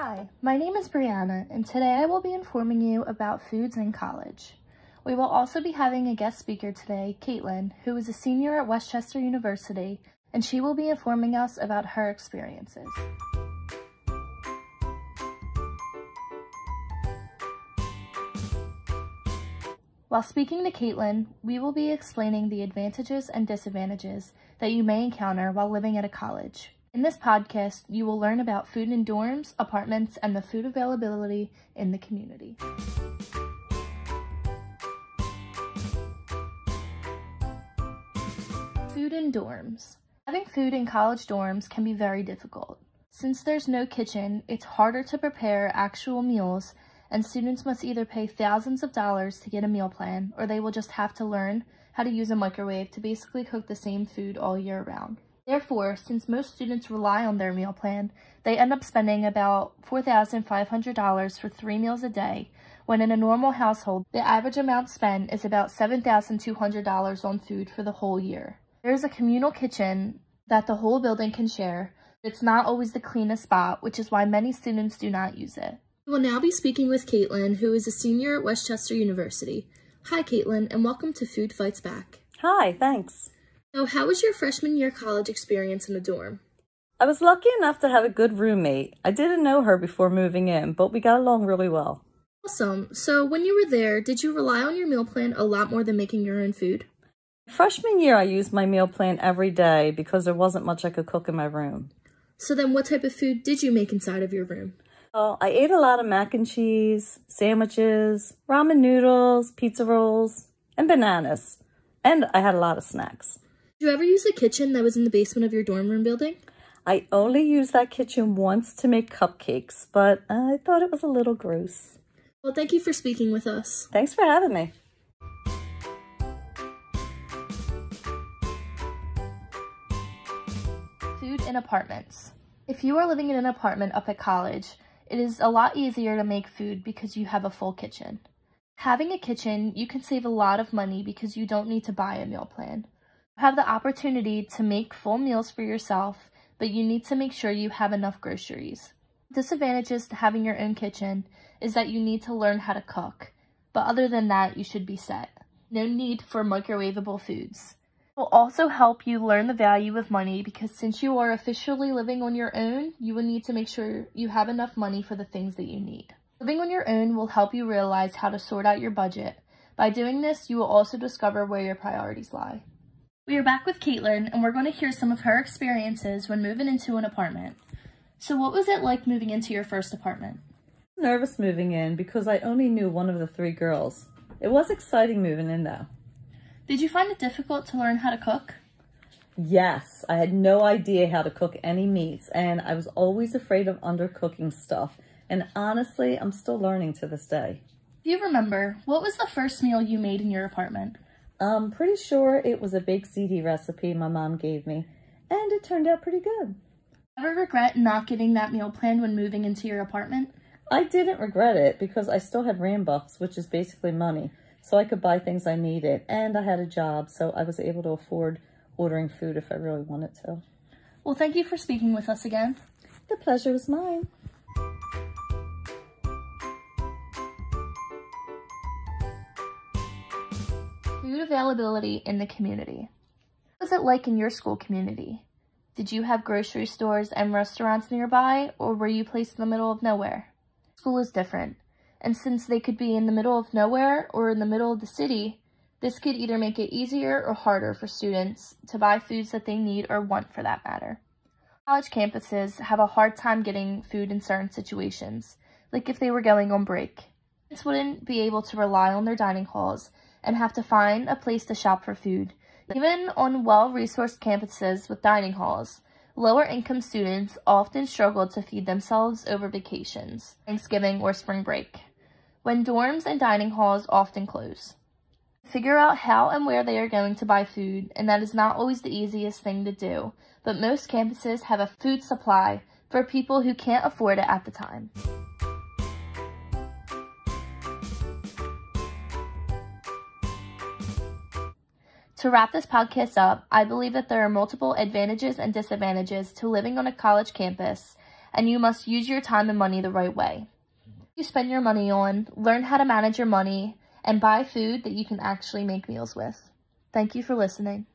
Hi, my name is Brianna, and today I will be informing you about foods in college. We will also be having a guest speaker today, Caitlin, who is a senior at West Chester University, and she will be informing us about her experiences. While speaking to Caitlin, we will be explaining the advantages and disadvantages that you may encounter while living at a college. In this podcast, you will learn about food in dorms, apartments, and the food availability in the community. Food in dorms. Having food in college dorms can be very difficult. Since there's no kitchen, it's harder to prepare actual meals, and students must either pay thousands of dollars to get a meal plan, or they will just have to learn how to use a microwave to basically cook the same food all year round. Therefore, since most students rely on their meal plan, they end up spending about $4,500 for three meals a day, when in a normal household, the average amount spent is about $7,200 on food for the whole year. There is a communal kitchen that the whole building can share, it's not always the cleanest spot, which is why many students do not use it. We will now be speaking with Caitlin, who is a senior at West Chester University. Hi, Caitlin, and welcome to Food Fights Back. Hi, thanks. So, how was your freshman year college experience in the dorm? I was lucky enough to have a good roommate. I didn't know her before moving in, but we got along really well. Awesome. So, when you were there, did you rely on your meal plan a lot more than making your own food? Freshman year, I used my meal plan every day because there wasn't much I could cook in my room. So, then what type of food did you make inside of your room? Well, I ate a lot of mac and cheese, sandwiches, ramen noodles, pizza rolls, and bananas. And I had a lot of snacks. Did you ever use the kitchen that was in the basement of your dorm room building? I only used that kitchen once to make cupcakes, but I thought it was a little gross. Well, thank you for speaking with us. Thanks for having me. Food in apartments. If you are living in an apartment up at college, it is a lot easier to make food because you have a full kitchen. Having a kitchen, you can save a lot of money because you don't need to buy a meal plan. You have the opportunity to make full meals for yourself, but you need to make sure you have enough groceries. Disadvantages to having your own kitchen is that you need to learn how to cook, but other than that, you should be set. No need for microwavable foods. It will also help you learn the value of money because since you are officially living on your own, you will need to make sure you have enough money for the things that you need. Living on your own will help you realize how to sort out your budget. By doing this, you will also discover where your priorities lie. We are back with Caitlin, and we're going to hear some of her experiences when moving into an apartment. So what was it like moving into your first apartment? Nervous moving in because I only knew one of the three girls. It was exciting moving in though. Did you find it difficult to learn how to cook? Yes, I had no idea how to cook any meats and I was always afraid of undercooking stuff and honestly, I'm still learning to this day. Do you remember, what was the first meal you made in your apartment? I'm pretty sure it was a baked ziti recipe my mom gave me, and it turned out pretty good. Ever regret not getting that meal plan when moving into your apartment? I didn't regret it because I still had Rambucks, which is basically money, so I could buy things I needed, and I had a job, so I was able to afford ordering food if I really wanted to. Well, thank you for speaking with us again. The pleasure was mine. Food availability in the community. What was it like in your school community? Did you have grocery stores and restaurants nearby, or were you placed in the middle of nowhere? School is different, and since they could be in the middle of nowhere or in the middle of the city, this could either make it easier or harder for students to buy foods that they need or want for that matter. College campuses have a hard time getting food in certain situations, like if they were going on break. Students wouldn't be able to rely on their dining halls and have to find a place to shop for food. Even on well-resourced campuses with dining halls, lower income students often struggle to feed themselves over vacations, Thanksgiving, or spring break, when dorms and dining halls often close. Figure out how and where they are going to buy food, and that is not always the easiest thing to do, but most campuses have a food supply for people who can't afford it at the time. To wrap this podcast up, I believe that there are multiple advantages and disadvantages to living on a college campus, and you must use your time and money the right way. You spend your money on, learn how to manage your money, and buy food that you can actually make meals with. Thank you for listening.